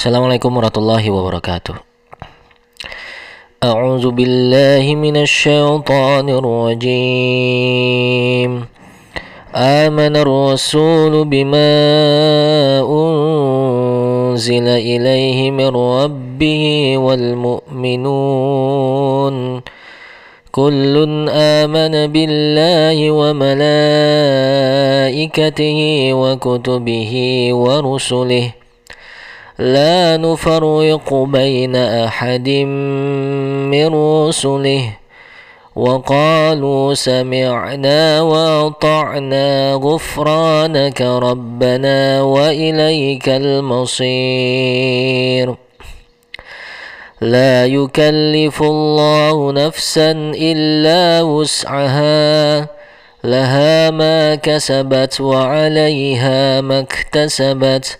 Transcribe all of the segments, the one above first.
Assalamualaikum warahmatullahi wabarakatuh. أعوذ بالله من الشيطان الرجيم آمن الرسول بما أنزل إليه من ربه والمؤمنون كل آمن بالله وملائكته وكتبه ورسله لا نفرق بين أحد من رسله. وقالوا سمعنا وأطعنا غفرانك ربنا وإليك المصير. لا يكلف الله نفسا إلا وسعها. لها ما كسبت وعليها ما اكتسبت.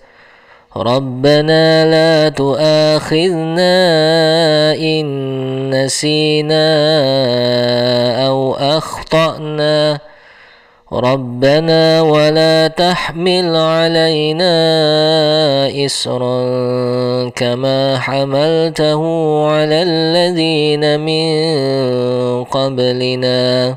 ربنا لا تؤاخذنا إن نسينا أو أخطأنا. ربنا ولا تحمل علينا إسرا كما حملته على الذين من قبلنا.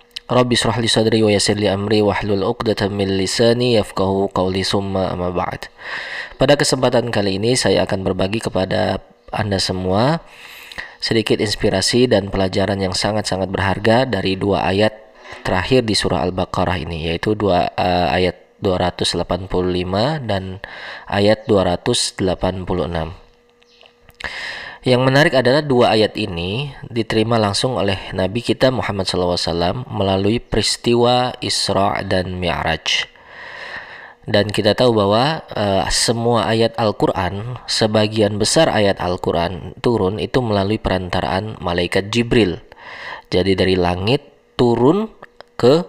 Rabbi israh li sadri wa yassir li amri wahlul 'uqdatam min lisani yafqahu qawli summa amma ba'd. Pada kesempatan kali ini saya akan berbagi kepada Anda semua sedikit inspirasi dan pelajaran yang sangat-sangat berharga dari dua ayat terakhir di surah Al-Baqarah ini yaitu dua uh, ayat 285 dan ayat 286. Yang menarik adalah dua ayat ini diterima langsung oleh Nabi kita Muhammad SAW melalui peristiwa Isra dan Mi'raj. Dan kita tahu bahwa uh, semua ayat Al-Quran, sebagian besar ayat Al-Quran turun itu melalui perantaraan malaikat Jibril. Jadi dari langit turun ke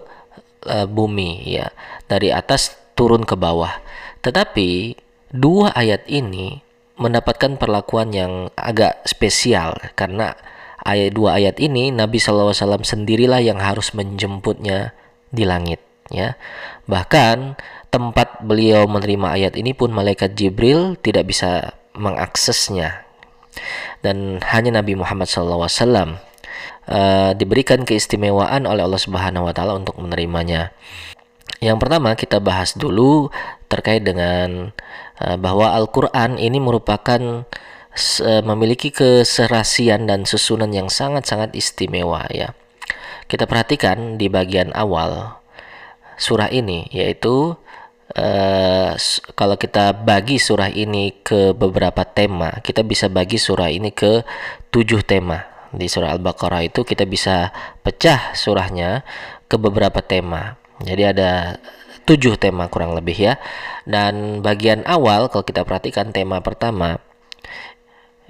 uh, bumi, ya, dari atas turun ke bawah. Tetapi dua ayat ini mendapatkan perlakuan yang agak spesial karena ayat dua ayat ini Nabi SAW sendirilah yang harus menjemputnya di langit ya. Bahkan tempat beliau menerima ayat ini pun malaikat Jibril tidak bisa mengaksesnya. Dan hanya Nabi Muhammad SAW uh, diberikan keistimewaan oleh Allah Subhanahu Wa Taala untuk menerimanya. Yang pertama kita bahas dulu terkait dengan bahwa Al-Qur'an ini merupakan uh, memiliki keserasian dan susunan yang sangat-sangat istimewa ya. Kita perhatikan di bagian awal surah ini yaitu uh, kalau kita bagi surah ini ke beberapa tema, kita bisa bagi surah ini ke tujuh tema. Di surah Al-Baqarah itu kita bisa pecah surahnya ke beberapa tema. Jadi ada tujuh tema kurang lebih ya. Dan bagian awal kalau kita perhatikan tema pertama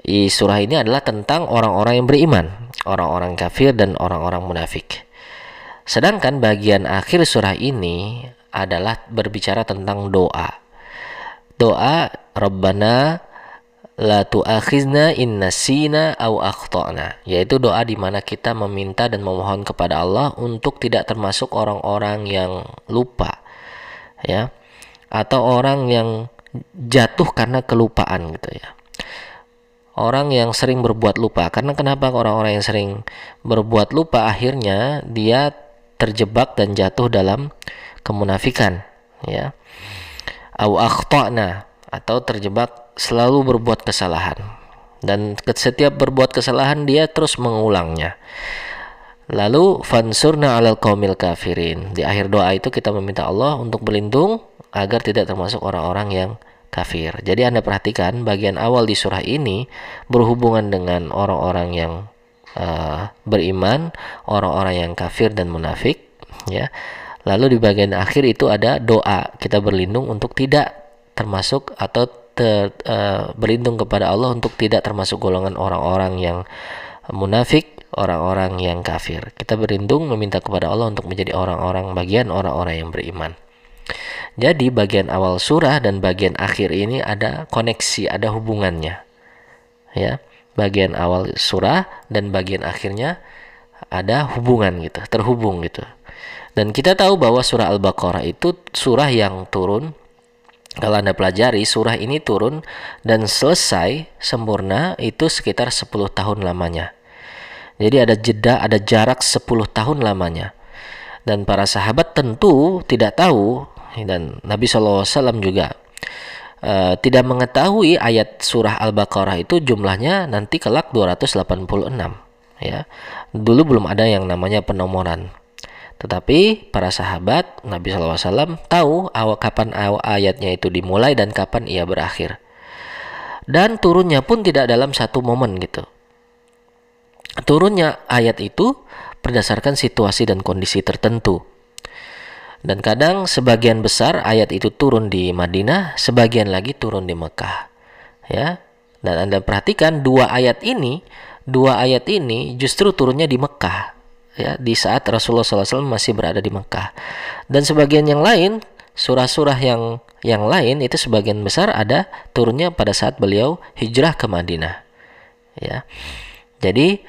di surah ini adalah tentang orang-orang yang beriman, orang-orang kafir dan orang-orang munafik. Sedangkan bagian akhir surah ini adalah berbicara tentang doa. Doa Rabbana la tu'akhizna in nasina au akhtana yaitu doa di mana kita meminta dan memohon kepada Allah untuk tidak termasuk orang-orang yang lupa ya. Atau orang yang jatuh karena kelupaan gitu ya. Orang yang sering berbuat lupa. Karena kenapa orang-orang yang sering berbuat lupa akhirnya dia terjebak dan jatuh dalam kemunafikan ya. Au akhtana atau terjebak selalu berbuat kesalahan. Dan setiap berbuat kesalahan dia terus mengulangnya. Lalu fansurna alal qaumil kafirin. Di akhir doa itu kita meminta Allah untuk berlindung agar tidak termasuk orang-orang yang kafir. Jadi Anda perhatikan bagian awal di surah ini berhubungan dengan orang-orang yang uh, beriman, orang-orang yang kafir dan munafik, ya. Lalu di bagian akhir itu ada doa kita berlindung untuk tidak termasuk atau ter, uh, berlindung kepada Allah untuk tidak termasuk golongan orang-orang yang munafik, orang-orang yang kafir. Kita berlindung meminta kepada Allah untuk menjadi orang-orang bagian orang-orang yang beriman. Jadi bagian awal surah dan bagian akhir ini ada koneksi, ada hubungannya. Ya, bagian awal surah dan bagian akhirnya ada hubungan gitu, terhubung gitu. Dan kita tahu bahwa surah Al-Baqarah itu surah yang turun kalau Anda pelajari surah ini turun dan selesai sempurna itu sekitar 10 tahun lamanya. Jadi ada jeda, ada jarak 10 tahun lamanya. Dan para sahabat tentu tidak tahu dan Nabi SAW juga uh, tidak mengetahui ayat surah Al-Baqarah itu jumlahnya nanti kelak 286 ya. Dulu belum ada yang namanya penomoran. Tetapi para sahabat Nabi SAW tahu awal kapan awal ayatnya itu dimulai dan kapan ia berakhir. Dan turunnya pun tidak dalam satu momen gitu. Turunnya ayat itu berdasarkan situasi dan kondisi tertentu. Dan kadang sebagian besar ayat itu turun di Madinah, sebagian lagi turun di Mekah. Ya. Dan Anda perhatikan dua ayat ini, dua ayat ini justru turunnya di Mekah ya di saat Rasulullah SAW masih berada di Mekah. Dan sebagian yang lain, surah-surah yang yang lain itu sebagian besar ada turunnya pada saat beliau hijrah ke Madinah. Ya. Jadi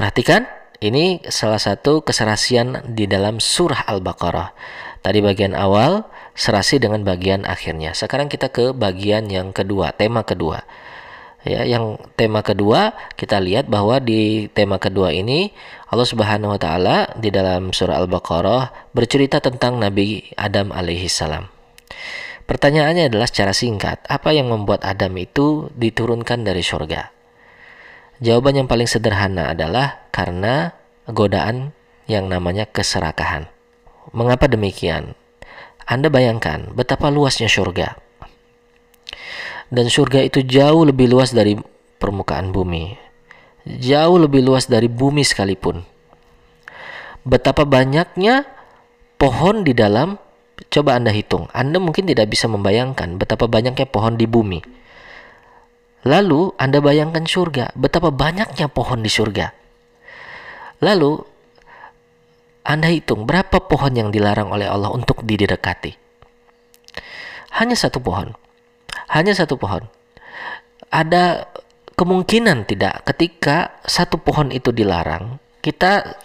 perhatikan ini salah satu keserasian di dalam surah Al-Baqarah. Tadi bagian awal serasi dengan bagian akhirnya. Sekarang kita ke bagian yang kedua, tema kedua. Ya, yang tema kedua kita lihat bahwa di tema kedua ini Allah Subhanahu wa taala di dalam surah Al-Baqarah bercerita tentang Nabi Adam alaihi salam. Pertanyaannya adalah secara singkat, apa yang membuat Adam itu diturunkan dari surga? Jawaban yang paling sederhana adalah karena godaan yang namanya keserakahan. Mengapa demikian? Anda bayangkan betapa luasnya surga dan surga itu jauh lebih luas dari permukaan bumi. Jauh lebih luas dari bumi sekalipun. Betapa banyaknya pohon di dalam coba Anda hitung. Anda mungkin tidak bisa membayangkan betapa banyaknya pohon di bumi. Lalu Anda bayangkan surga, betapa banyaknya pohon di surga. Lalu Anda hitung berapa pohon yang dilarang oleh Allah untuk didekati. Hanya satu pohon hanya satu pohon. Ada kemungkinan tidak ketika satu pohon itu dilarang, kita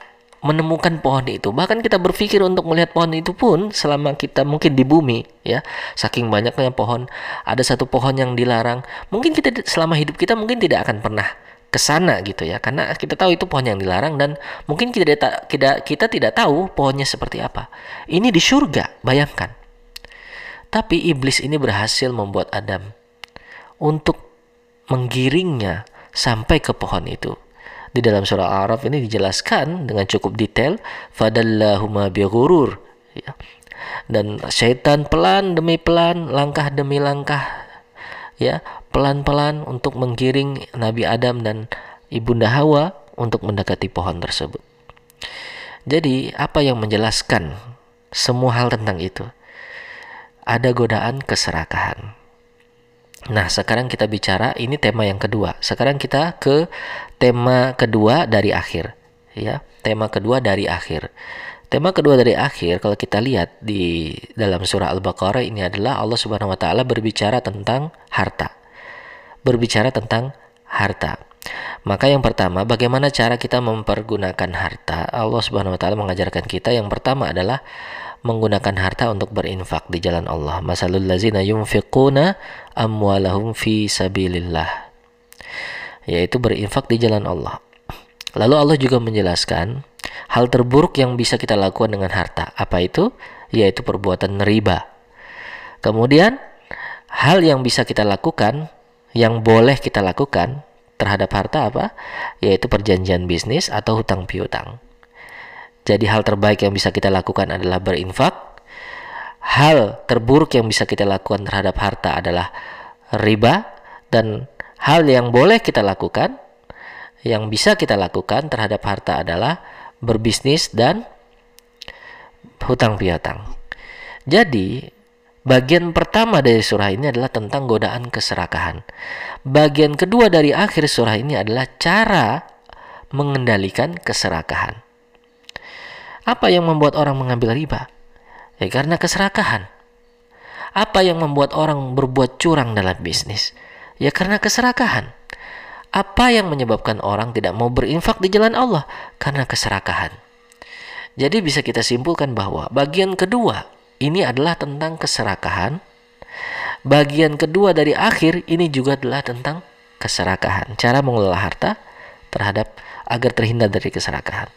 menemukan pohon itu. Bahkan kita berpikir untuk melihat pohon itu pun selama kita mungkin di bumi ya. Saking banyaknya pohon, ada satu pohon yang dilarang. Mungkin kita selama hidup kita mungkin tidak akan pernah ke sana gitu ya. Karena kita tahu itu pohon yang dilarang dan mungkin kita tidak kita tidak tahu pohonnya seperti apa. Ini di surga, bayangkan. Tapi iblis ini berhasil membuat Adam untuk menggiringnya sampai ke pohon itu. Di dalam surah Al-Araf ini dijelaskan dengan cukup detail, fadallahuma bighurur ya. Dan syaitan pelan demi pelan, langkah demi langkah ya, pelan-pelan untuk menggiring Nabi Adam dan Ibunda Hawa untuk mendekati pohon tersebut. Jadi, apa yang menjelaskan semua hal tentang itu? ada godaan keserakahan. Nah, sekarang kita bicara ini tema yang kedua. Sekarang kita ke tema kedua dari akhir, ya. Tema kedua dari akhir. Tema kedua dari akhir kalau kita lihat di dalam surah Al-Baqarah ini adalah Allah Subhanahu wa taala berbicara tentang harta. Berbicara tentang harta. Maka yang pertama, bagaimana cara kita mempergunakan harta? Allah Subhanahu wa taala mengajarkan kita yang pertama adalah menggunakan harta untuk berinfak di jalan Allah. Masalul lazina yunfiquna amwalahum fi sabilillah. Yaitu berinfak di jalan Allah. Lalu Allah juga menjelaskan hal terburuk yang bisa kita lakukan dengan harta. Apa itu? Yaitu perbuatan riba. Kemudian hal yang bisa kita lakukan, yang boleh kita lakukan terhadap harta apa? Yaitu perjanjian bisnis atau hutang piutang. Jadi hal terbaik yang bisa kita lakukan adalah berinfak. Hal terburuk yang bisa kita lakukan terhadap harta adalah riba dan hal yang boleh kita lakukan yang bisa kita lakukan terhadap harta adalah berbisnis dan hutang piutang. Jadi, Bagian pertama dari surah ini adalah tentang godaan keserakahan. Bagian kedua dari akhir surah ini adalah cara mengendalikan keserakahan. Apa yang membuat orang mengambil riba? Ya karena keserakahan. Apa yang membuat orang berbuat curang dalam bisnis? Ya karena keserakahan. Apa yang menyebabkan orang tidak mau berinfak di jalan Allah? Karena keserakahan. Jadi bisa kita simpulkan bahwa bagian kedua ini adalah tentang keserakahan. Bagian kedua dari akhir ini juga adalah tentang keserakahan. Cara mengelola harta terhadap agar terhindar dari keserakahan.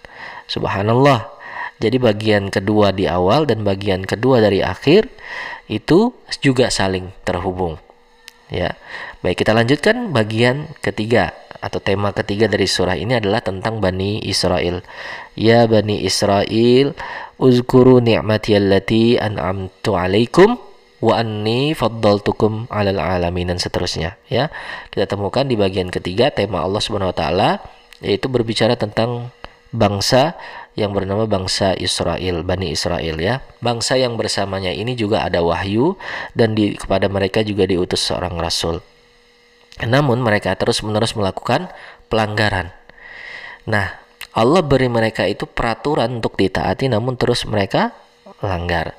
Subhanallah. Jadi bagian kedua di awal dan bagian kedua dari akhir itu juga saling terhubung. Ya. Baik, kita lanjutkan bagian ketiga atau tema ketiga dari surah ini adalah tentang Bani Israel. Ya Bani Israel, uzkuru ni'mati allati an'amtu alaikum wa anni faddaltukum 'alal alamin dan seterusnya ya. Kita temukan di bagian ketiga tema Allah Subhanahu wa taala yaitu berbicara tentang bangsa yang bernama bangsa Israel, Bani Israel ya. Bangsa yang bersamanya ini juga ada wahyu dan di kepada mereka juga diutus seorang rasul. Namun mereka terus-menerus melakukan pelanggaran. Nah, Allah beri mereka itu peraturan untuk ditaati namun terus mereka langgar.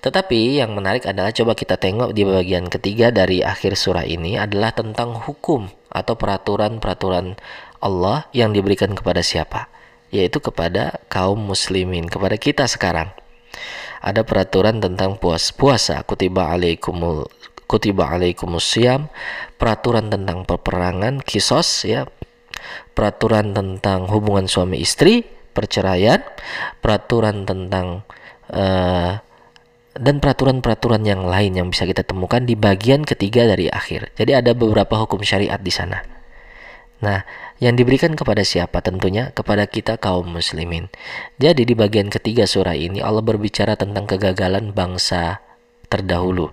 Tetapi yang menarik adalah coba kita tengok di bagian ketiga dari akhir surah ini adalah tentang hukum atau peraturan-peraturan Allah yang diberikan kepada siapa? Yaitu kepada kaum muslimin, kepada kita sekarang. Ada peraturan tentang puas puasa, kutiba alaikumul kutiba alaikumus siam, peraturan tentang peperangan, kisos ya, peraturan tentang hubungan suami istri, perceraian, peraturan tentang uh, dan peraturan-peraturan yang lain yang bisa kita temukan di bagian ketiga dari akhir. Jadi ada beberapa hukum syariat di sana. Nah, yang diberikan kepada siapa? Tentunya kepada kita kaum muslimin. Jadi di bagian ketiga surah ini Allah berbicara tentang kegagalan bangsa terdahulu.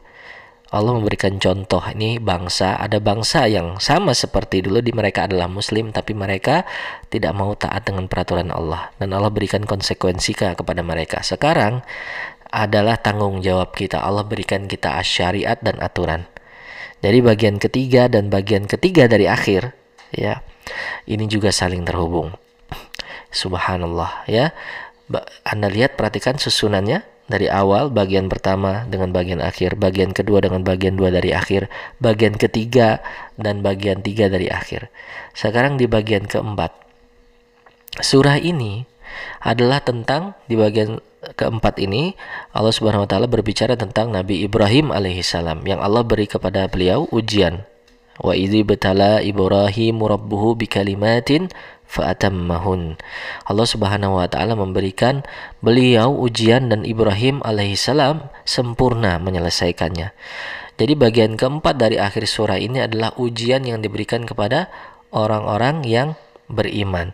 Allah memberikan contoh ini bangsa ada bangsa yang sama seperti dulu di mereka adalah muslim tapi mereka tidak mau taat dengan peraturan Allah. Dan Allah berikan konsekuensi kepada mereka. Sekarang adalah tanggung jawab kita. Allah berikan kita syariat dan aturan. Jadi bagian ketiga dan bagian ketiga dari akhir ya ini juga saling terhubung subhanallah ya anda lihat perhatikan susunannya dari awal bagian pertama dengan bagian akhir, bagian kedua dengan bagian dua dari akhir, bagian ketiga dan bagian tiga dari akhir. Sekarang di bagian keempat. Surah ini adalah tentang di bagian keempat ini Allah Subhanahu wa taala berbicara tentang Nabi Ibrahim alaihissalam yang Allah beri kepada beliau ujian. Wa idzi betala Ibrahim rabbuhu bikalimatin fa'atammahun. Allah Subhanahu wa taala memberikan beliau ujian dan Ibrahim alaihissalam sempurna menyelesaikannya. Jadi bagian keempat dari akhir surah ini adalah ujian yang diberikan kepada orang-orang yang beriman.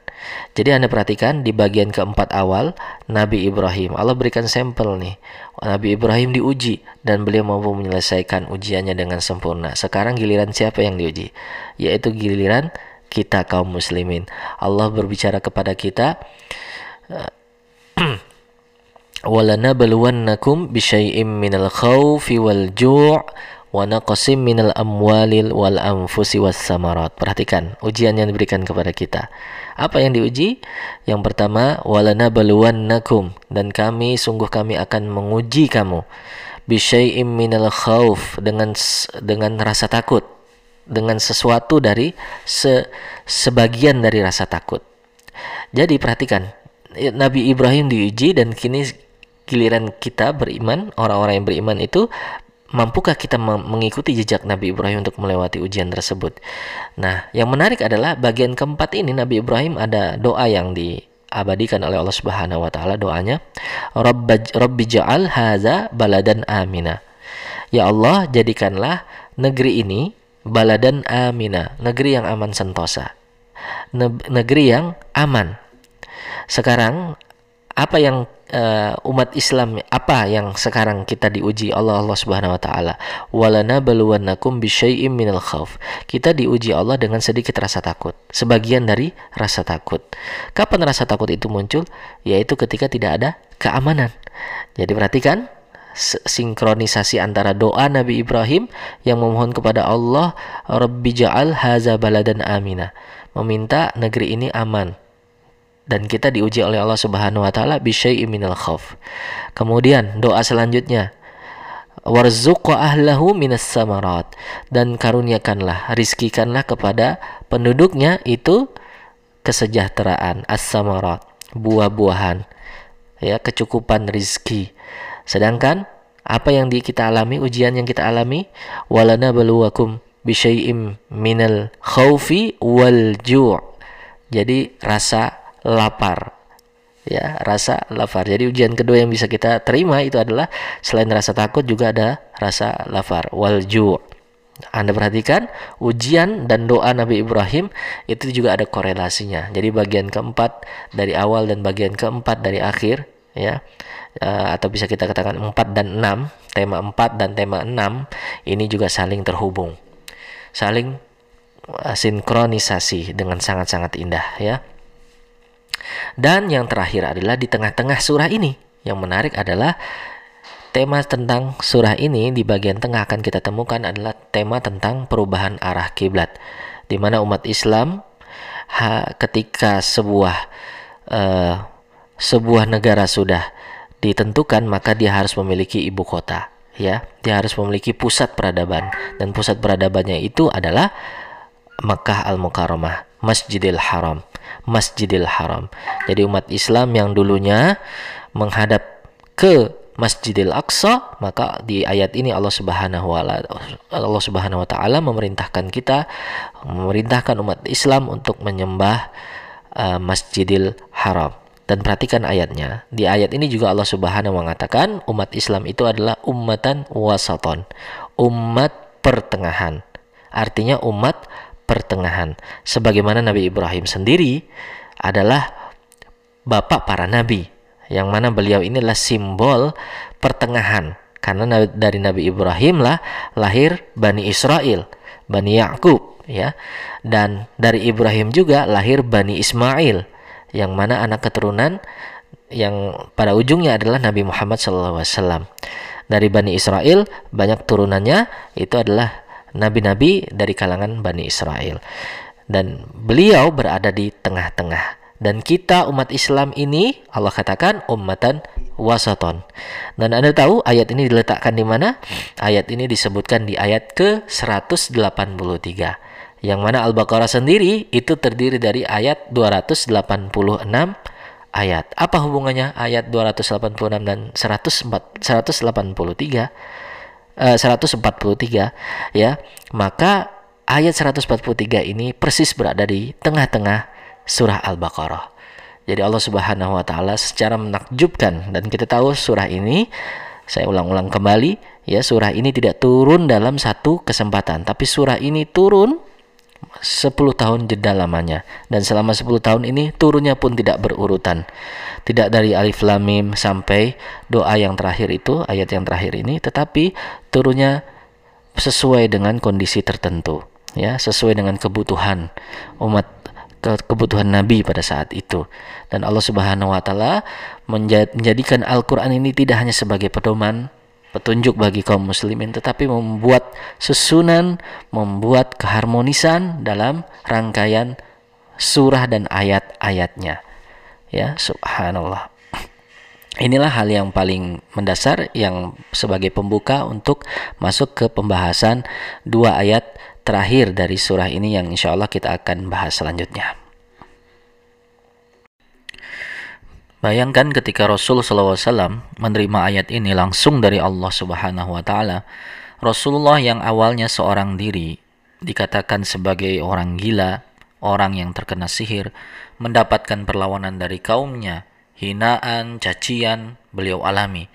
Jadi Anda perhatikan di bagian keempat awal Nabi Ibrahim. Allah berikan sampel nih. Nabi Ibrahim diuji dan beliau mampu menyelesaikan ujiannya dengan sempurna. Sekarang giliran siapa yang diuji? Yaitu giliran kita kaum muslimin. Allah berbicara kepada kita walanabluwannakum bisyai'im minal khawfi wal wa minal amwalil wal anfusi was samarat. Perhatikan ujian yang diberikan kepada kita. Apa yang diuji? Yang pertama, walanabluwannakum dan kami sungguh kami akan menguji kamu bisyai'im minal khawf dengan dengan rasa takut dengan sesuatu dari se sebagian dari rasa takut. Jadi perhatikan, Nabi Ibrahim diuji dan kini giliran kita beriman, orang-orang yang beriman itu mampukah kita mengikuti jejak Nabi Ibrahim untuk melewati ujian tersebut? Nah, yang menarik adalah bagian keempat ini Nabi Ibrahim ada doa yang diabadikan oleh Allah Subhanahu wa taala doanya, Rabbi ja'al hadza baladan amina. Ya Allah, jadikanlah negeri ini baladan amina, negeri yang aman sentosa. Negeri yang aman. Sekarang apa yang uh, umat Islam apa yang sekarang kita diuji Allah Allah Subhanahu wa taala? Walana baluwannakum bisyai'im minal khauf kita diuji Allah dengan sedikit rasa takut sebagian dari rasa takut. Kapan rasa takut itu muncul? Yaitu ketika tidak ada keamanan. Jadi perhatikan sinkronisasi antara doa Nabi Ibrahim yang memohon kepada Allah Rabbi haza baladan amina. Meminta negeri ini aman dan kita diuji oleh Allah Subhanahu wa taala bisyai'in minal khauf. Kemudian doa selanjutnya warzuq ahlahu minas samarat. Dan karuniakanlah rizkikanlah kepada penduduknya itu kesejahteraan as-samarat buah-buahan ya kecukupan rizki. Sedangkan apa yang di kita alami ujian yang kita alami? Walana baluwakum bisyai'im minal khaufi wal ju' jadi rasa lapar ya rasa lapar jadi ujian kedua yang bisa kita terima itu adalah selain rasa takut juga ada rasa lapar wal anda perhatikan ujian dan doa Nabi Ibrahim itu juga ada korelasinya. Jadi bagian keempat dari awal dan bagian keempat dari akhir ya uh, atau bisa kita katakan empat dan enam tema empat dan tema enam ini juga saling terhubung. Saling uh, sinkronisasi dengan sangat-sangat indah ya. Dan yang terakhir adalah di tengah-tengah surah ini. Yang menarik adalah tema tentang surah ini di bagian tengah akan kita temukan adalah tema tentang perubahan arah kiblat. Di mana umat Islam ha, ketika sebuah uh, sebuah negara sudah ditentukan maka dia harus memiliki ibu kota ya dia harus memiliki pusat peradaban dan pusat peradabannya itu adalah Makkah Al-Mukarramah Masjidil Haram Masjidil Haram. Jadi umat Islam yang dulunya menghadap ke Masjidil Aqsa, maka di ayat ini Allah Subhanahu wa Allah Subhanahu wa taala memerintahkan kita memerintahkan umat Islam untuk menyembah uh, Masjidil Haram. Dan perhatikan ayatnya. Di ayat ini juga Allah Subhanahu mengatakan umat Islam itu adalah ummatan wasaton, umat pertengahan. Artinya umat pertengahan. Sebagaimana Nabi Ibrahim sendiri adalah bapak para nabi, yang mana beliau ini adalah simbol pertengahan. Karena dari Nabi Ibrahim lah lahir Bani Israel, Bani Yakub, ya. Dan dari Ibrahim juga lahir Bani Ismail, yang mana anak keturunan yang pada ujungnya adalah Nabi Muhammad SAW. Dari Bani Israel banyak turunannya itu adalah nabi-nabi dari kalangan Bani Israel. Dan beliau berada di tengah-tengah. Dan kita umat Islam ini Allah katakan ummatan wasaton. Dan Anda tahu ayat ini diletakkan di mana? Ayat ini disebutkan di ayat ke-183. Yang mana Al-Baqarah sendiri itu terdiri dari ayat 286 ayat. Apa hubungannya ayat 286 dan 183? 143 ya. Maka ayat 143 ini persis berada di tengah-tengah surah Al-Baqarah. Jadi Allah Subhanahu wa taala secara menakjubkan dan kita tahu surah ini saya ulang-ulang kembali ya surah ini tidak turun dalam satu kesempatan tapi surah ini turun 10 tahun jeda lamanya. Dan selama 10 tahun ini turunnya pun tidak berurutan. Tidak dari alif lam mim sampai doa yang terakhir itu ayat yang terakhir ini tetapi turunnya sesuai dengan kondisi tertentu ya sesuai dengan kebutuhan umat ke kebutuhan Nabi pada saat itu. Dan Allah Subhanahu wa taala menjadikan Al-Qur'an ini tidak hanya sebagai pedoman petunjuk bagi kaum muslimin tetapi membuat susunan, membuat keharmonisan dalam rangkaian surah dan ayat-ayatnya. Ya, subhanallah. Inilah hal yang paling mendasar yang sebagai pembuka untuk masuk ke pembahasan dua ayat terakhir dari surah ini yang insya Allah kita akan bahas selanjutnya. Bayangkan ketika Rasul SAW menerima ayat ini langsung dari Allah Subhanahu wa Ta'ala, Rasulullah yang awalnya seorang diri dikatakan sebagai orang gila, orang yang terkena sihir, mendapatkan perlawanan dari kaumnya, hinaan, cacian, beliau alami.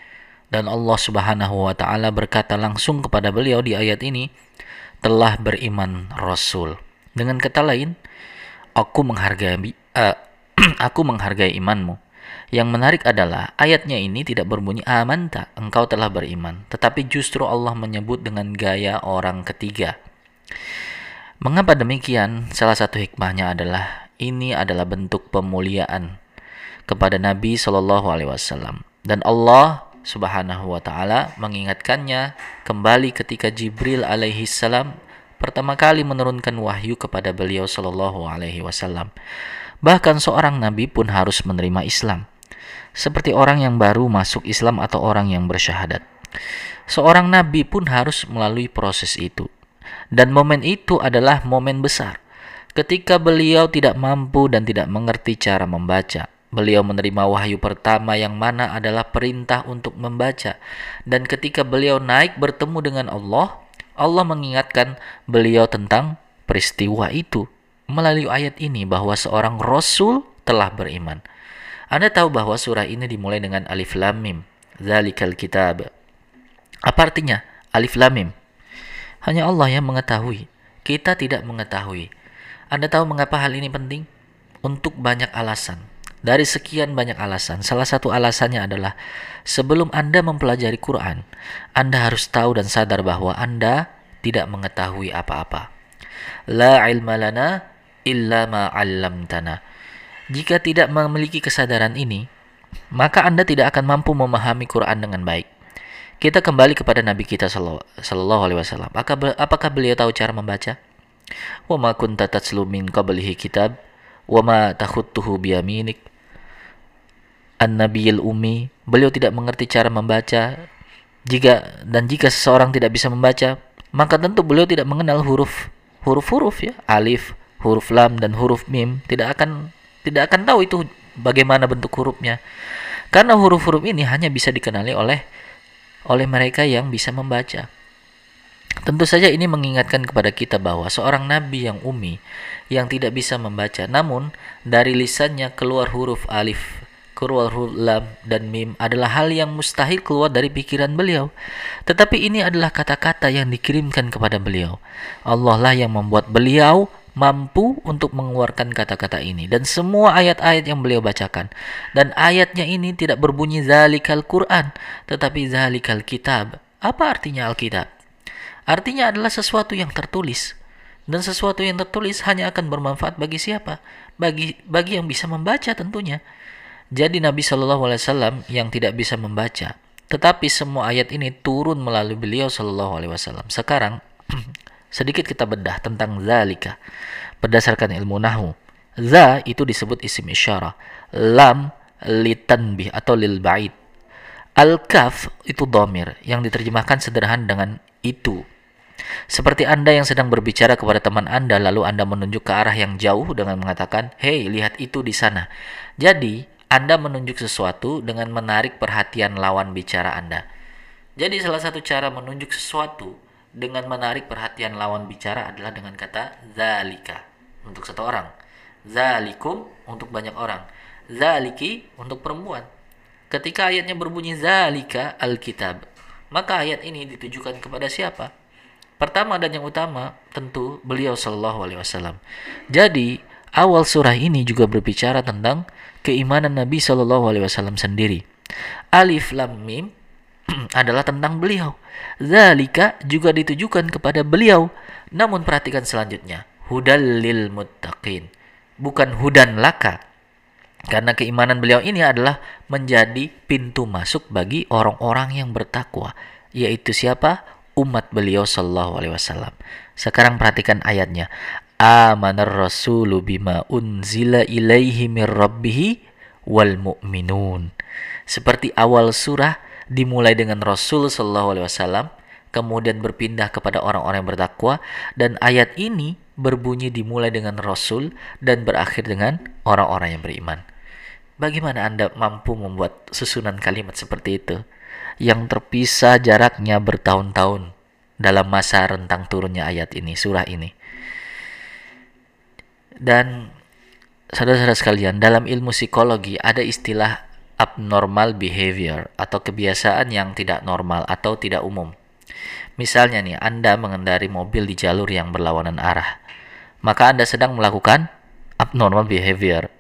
Dan Allah Subhanahu wa Ta'ala berkata langsung kepada beliau di ayat ini, telah beriman Rasul. Dengan kata lain, aku menghargai uh, aku menghargai imanmu yang menarik adalah ayatnya ini tidak berbunyi amanta, engkau telah beriman, tetapi justru Allah menyebut dengan gaya orang ketiga. Mengapa demikian? Salah satu hikmahnya adalah ini adalah bentuk pemuliaan kepada Nabi Shallallahu Alaihi Wasallam dan Allah Subhanahu wa taala mengingatkannya kembali ketika Jibril alaihi salam pertama kali menurunkan wahyu kepada beliau sallallahu alaihi wasallam. Bahkan seorang nabi pun harus menerima Islam. Seperti orang yang baru masuk Islam atau orang yang bersyahadat. Seorang nabi pun harus melalui proses itu. Dan momen itu adalah momen besar. Ketika beliau tidak mampu dan tidak mengerti cara membaca, Beliau menerima wahyu pertama yang mana adalah perintah untuk membaca. Dan ketika beliau naik bertemu dengan Allah, Allah mengingatkan beliau tentang peristiwa itu melalui ayat ini bahwa seorang rasul telah beriman. Anda tahu bahwa surah ini dimulai dengan alif lam mim, zalikal kitab. Apa artinya alif lam mim? Hanya Allah yang mengetahui. Kita tidak mengetahui. Anda tahu mengapa hal ini penting? Untuk banyak alasan. Dari sekian banyak alasan, salah satu alasannya adalah sebelum Anda mempelajari Quran, Anda harus tahu dan sadar bahwa Anda tidak mengetahui apa-apa. La ilma lana illa ma 'allamtana. Jika tidak memiliki kesadaran ini, maka Anda tidak akan mampu memahami Quran dengan baik. Kita kembali kepada Nabi kita sallallahu alaihi wasallam. Apakah beliau tahu cara membaca? Wa ma kunta tatslu min qablihi kitab wa ma takhutuhu biyaminik An-Nabiyil Umi, beliau tidak mengerti cara membaca. Jika dan jika seseorang tidak bisa membaca, maka tentu beliau tidak mengenal huruf huruf-huruf ya, alif, huruf lam dan huruf mim, tidak akan tidak akan tahu itu bagaimana bentuk hurufnya. Karena huruf-huruf ini hanya bisa dikenali oleh oleh mereka yang bisa membaca. Tentu saja ini mengingatkan kepada kita bahwa seorang nabi yang umi yang tidak bisa membaca namun dari lisannya keluar huruf alif Kurwal lam dan mim adalah hal yang mustahil keluar dari pikiran beliau. Tetapi ini adalah kata-kata yang dikirimkan kepada beliau. Allah lah yang membuat beliau mampu untuk mengeluarkan kata-kata ini. Dan semua ayat-ayat yang beliau bacakan. Dan ayatnya ini tidak berbunyi zalikal Quran tetapi zalikal kitab. Apa artinya Alkitab? Artinya adalah sesuatu yang tertulis. Dan sesuatu yang tertulis hanya akan bermanfaat bagi siapa? Bagi bagi yang bisa membaca tentunya jadi Nabi Shallallahu Alaihi Wasallam yang tidak bisa membaca, tetapi semua ayat ini turun melalui beliau Shallallahu Alaihi Wasallam. Sekarang sedikit kita bedah tentang zalika berdasarkan ilmu nahu. Za itu disebut isim isyarah, lam litanbih atau lil ba'id. Al-kaf itu domir yang diterjemahkan sederhana dengan itu. Seperti Anda yang sedang berbicara kepada teman Anda lalu Anda menunjuk ke arah yang jauh dengan mengatakan, "Hei, lihat itu di sana." Jadi, anda menunjuk sesuatu dengan menarik perhatian lawan bicara Anda. Jadi salah satu cara menunjuk sesuatu dengan menarik perhatian lawan bicara adalah dengan kata zalika untuk satu orang. Zalikum untuk banyak orang. Zaliki untuk perempuan. Ketika ayatnya berbunyi zalika alkitab, maka ayat ini ditujukan kepada siapa? Pertama dan yang utama tentu beliau Shallallahu Alaihi Wasallam. Jadi awal surah ini juga berbicara tentang keimanan Nabi Shallallahu Alaihi Wasallam sendiri. Alif Lam Mim adalah tentang beliau. Zalika juga ditujukan kepada beliau. Namun perhatikan selanjutnya. Hudal lil muttaqin. Bukan hudan laka. Karena keimanan beliau ini adalah menjadi pintu masuk bagi orang-orang yang bertakwa. Yaitu siapa? Umat beliau Shallallahu Alaihi Wasallam. Sekarang perhatikan ayatnya amanar rasulu bima unzila ilaihi mir rabbih wal mu'minun. Seperti awal surah dimulai dengan Rasul sallallahu alaihi wasallam, kemudian berpindah kepada orang-orang yang bertakwa dan ayat ini berbunyi dimulai dengan Rasul dan berakhir dengan orang-orang yang beriman. Bagaimana Anda mampu membuat susunan kalimat seperti itu yang terpisah jaraknya bertahun-tahun dalam masa rentang turunnya ayat ini, surah ini? Dan saudara-saudara sekalian, dalam ilmu psikologi ada istilah abnormal behavior atau kebiasaan yang tidak normal atau tidak umum. Misalnya nih, Anda mengendari mobil di jalur yang berlawanan arah. Maka Anda sedang melakukan abnormal behavior.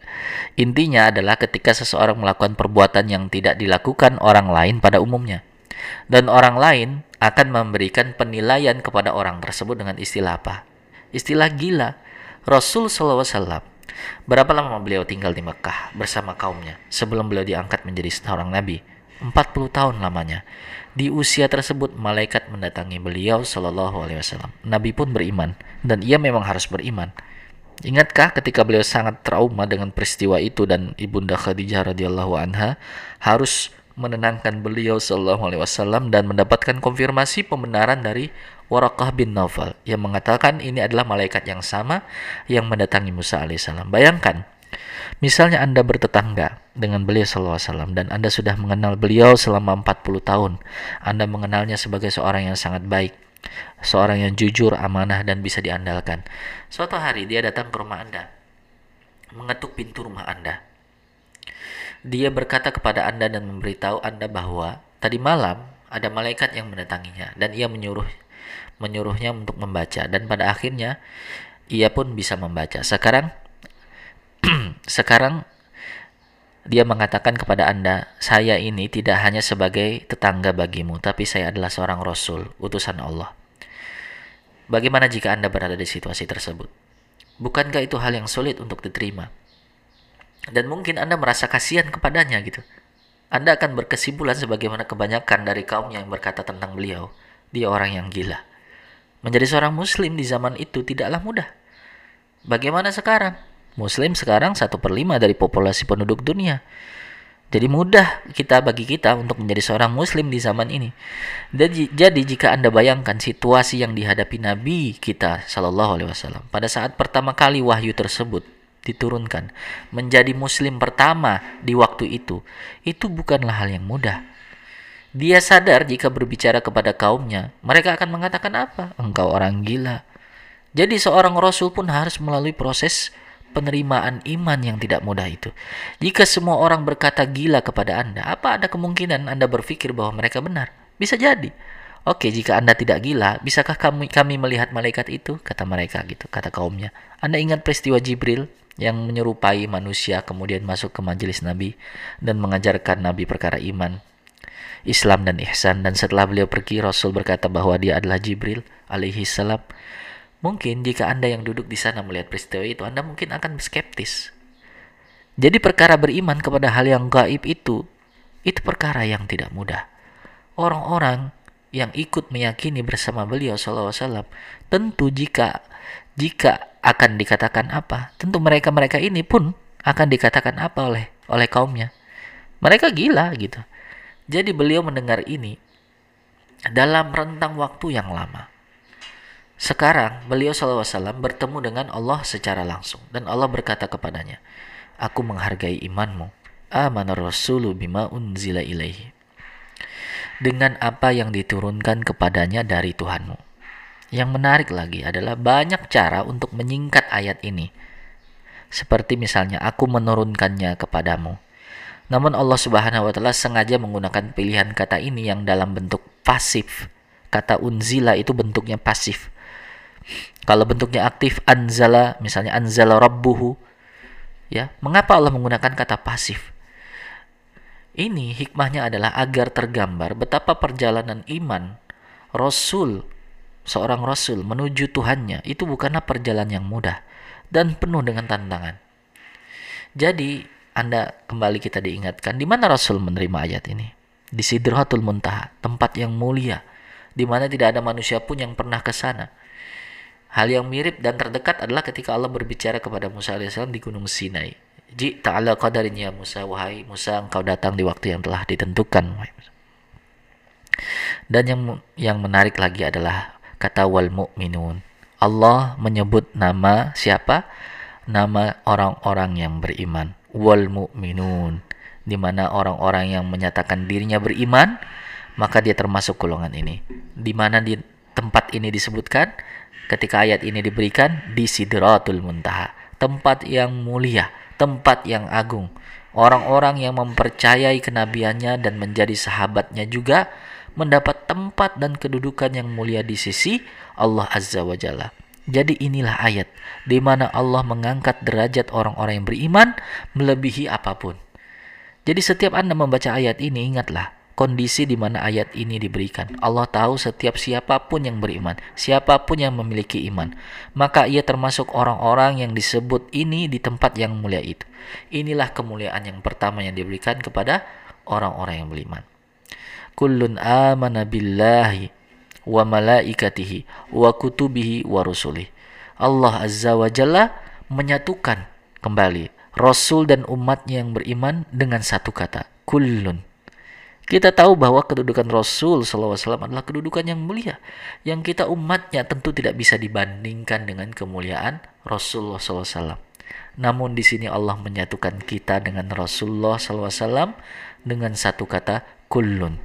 Intinya adalah ketika seseorang melakukan perbuatan yang tidak dilakukan orang lain pada umumnya. Dan orang lain akan memberikan penilaian kepada orang tersebut dengan istilah apa? Istilah gila. Rasul SAW berapa lama beliau tinggal di Mekah bersama kaumnya sebelum beliau diangkat menjadi seorang nabi? 40 tahun lamanya. Di usia tersebut malaikat mendatangi beliau Shallallahu alaihi wasallam. Nabi pun beriman dan ia memang harus beriman. Ingatkah ketika beliau sangat trauma dengan peristiwa itu dan ibunda Khadijah radhiyallahu anha harus menenangkan beliau sallallahu alaihi wasallam dan mendapatkan konfirmasi pembenaran dari Warakah bin Naufal yang mengatakan ini adalah malaikat yang sama yang mendatangi Musa alaihissalam. Bayangkan, misalnya Anda bertetangga dengan beliau sallallahu alaihi wasallam dan Anda sudah mengenal beliau selama 40 tahun. Anda mengenalnya sebagai seorang yang sangat baik, seorang yang jujur, amanah dan bisa diandalkan. Suatu hari dia datang ke rumah Anda, mengetuk pintu rumah Anda dia berkata kepada Anda dan memberitahu Anda bahwa tadi malam ada malaikat yang mendatanginya dan ia menyuruh menyuruhnya untuk membaca dan pada akhirnya ia pun bisa membaca. Sekarang sekarang dia mengatakan kepada Anda, saya ini tidak hanya sebagai tetangga bagimu, tapi saya adalah seorang rasul, utusan Allah. Bagaimana jika Anda berada di situasi tersebut? Bukankah itu hal yang sulit untuk diterima? Dan mungkin Anda merasa kasihan kepadanya gitu. Anda akan berkesimpulan sebagaimana kebanyakan dari kaumnya yang berkata tentang beliau, dia orang yang gila. Menjadi seorang muslim di zaman itu tidaklah mudah. Bagaimana sekarang? Muslim sekarang satu per lima dari populasi penduduk dunia. Jadi mudah kita bagi kita untuk menjadi seorang muslim di zaman ini. Jadi, jadi jika Anda bayangkan situasi yang dihadapi Nabi kita Shallallahu alaihi wasallam pada saat pertama kali wahyu tersebut diturunkan menjadi muslim pertama di waktu itu itu bukanlah hal yang mudah. Dia sadar jika berbicara kepada kaumnya mereka akan mengatakan apa? Engkau orang gila. Jadi seorang rasul pun harus melalui proses penerimaan iman yang tidak mudah itu. Jika semua orang berkata gila kepada anda apa ada kemungkinan anda berpikir bahwa mereka benar? Bisa jadi. Oke, jika Anda tidak gila, bisakah kami, kami melihat malaikat itu? Kata mereka gitu, kata kaumnya. Anda ingat peristiwa Jibril yang menyerupai manusia kemudian masuk ke majelis Nabi dan mengajarkan Nabi perkara iman, Islam dan ihsan dan setelah beliau pergi Rasul berkata bahwa dia adalah Jibril alaihi salam. Mungkin jika Anda yang duduk di sana melihat peristiwa itu Anda mungkin akan skeptis. Jadi perkara beriman kepada hal yang gaib itu itu perkara yang tidak mudah. Orang-orang yang ikut meyakini bersama beliau SAW tentu jika jika akan dikatakan apa? Tentu mereka-mereka ini pun akan dikatakan apa oleh oleh kaumnya. Mereka gila gitu. Jadi beliau mendengar ini dalam rentang waktu yang lama. Sekarang beliau SAW bertemu dengan Allah secara langsung dan Allah berkata kepadanya, Aku menghargai imanmu. Amanar rasulu bima unzila ilaihi. Dengan apa yang diturunkan kepadanya dari Tuhanmu yang menarik lagi adalah banyak cara untuk menyingkat ayat ini. Seperti misalnya aku menurunkannya kepadamu. Namun Allah Subhanahu wa taala sengaja menggunakan pilihan kata ini yang dalam bentuk pasif. Kata unzila itu bentuknya pasif. Kalau bentuknya aktif anzala, misalnya anzala rabbuhu, ya, mengapa Allah menggunakan kata pasif? Ini hikmahnya adalah agar tergambar betapa perjalanan iman Rasul seorang rasul menuju Tuhannya itu bukanlah perjalanan yang mudah dan penuh dengan tantangan. Jadi, Anda kembali kita diingatkan di mana Rasul menerima ayat ini? Di Sidratul Muntaha, tempat yang mulia di mana tidak ada manusia pun yang pernah ke sana. Hal yang mirip dan terdekat adalah ketika Allah berbicara kepada Musa alaihissalam di Gunung Sinai. Ji ta'ala qadarin ya Musa, wahai Musa, engkau datang di waktu yang telah ditentukan. Dan yang yang menarik lagi adalah kata wal mu'minun. Allah menyebut nama siapa? Nama orang-orang yang beriman. Wal mu'minun. Di mana orang-orang yang menyatakan dirinya beriman, maka dia termasuk golongan ini. Di mana di tempat ini disebutkan? Ketika ayat ini diberikan di Sidratul Muntaha, tempat yang mulia, tempat yang agung. Orang-orang yang mempercayai kenabiannya dan menjadi sahabatnya juga mendapat tempat dan kedudukan yang mulia di sisi Allah Azza wa Jalla. Jadi inilah ayat di mana Allah mengangkat derajat orang-orang yang beriman melebihi apa pun. Jadi setiap Anda membaca ayat ini ingatlah kondisi di mana ayat ini diberikan. Allah tahu setiap siapa pun yang beriman, siapa pun yang memiliki iman, maka ia termasuk orang-orang yang disebut ini di tempat yang mulia itu. Inilah kemuliaan yang pertama yang diberikan kepada orang-orang yang beriman. Kullun amana billahi wa malaikatihi wa kutubihi wa rusulih. Allah Azza wa Jalla menyatukan kembali Rasul dan umatnya yang beriman dengan satu kata, kullun. Kita tahu bahwa kedudukan Rasul SAW adalah kedudukan yang mulia. Yang kita umatnya tentu tidak bisa dibandingkan dengan kemuliaan Rasulullah SAW. Namun di sini Allah menyatukan kita dengan Rasulullah SAW dengan satu kata kullun.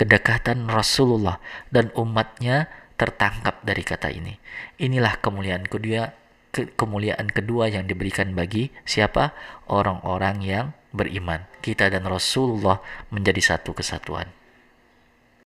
Kedekatan Rasulullah dan umatnya tertangkap dari kata ini. Inilah kemuliaan kedua kemuliaan kedua yang diberikan bagi siapa? Orang-orang yang beriman. Kita dan Rasulullah menjadi satu kesatuan.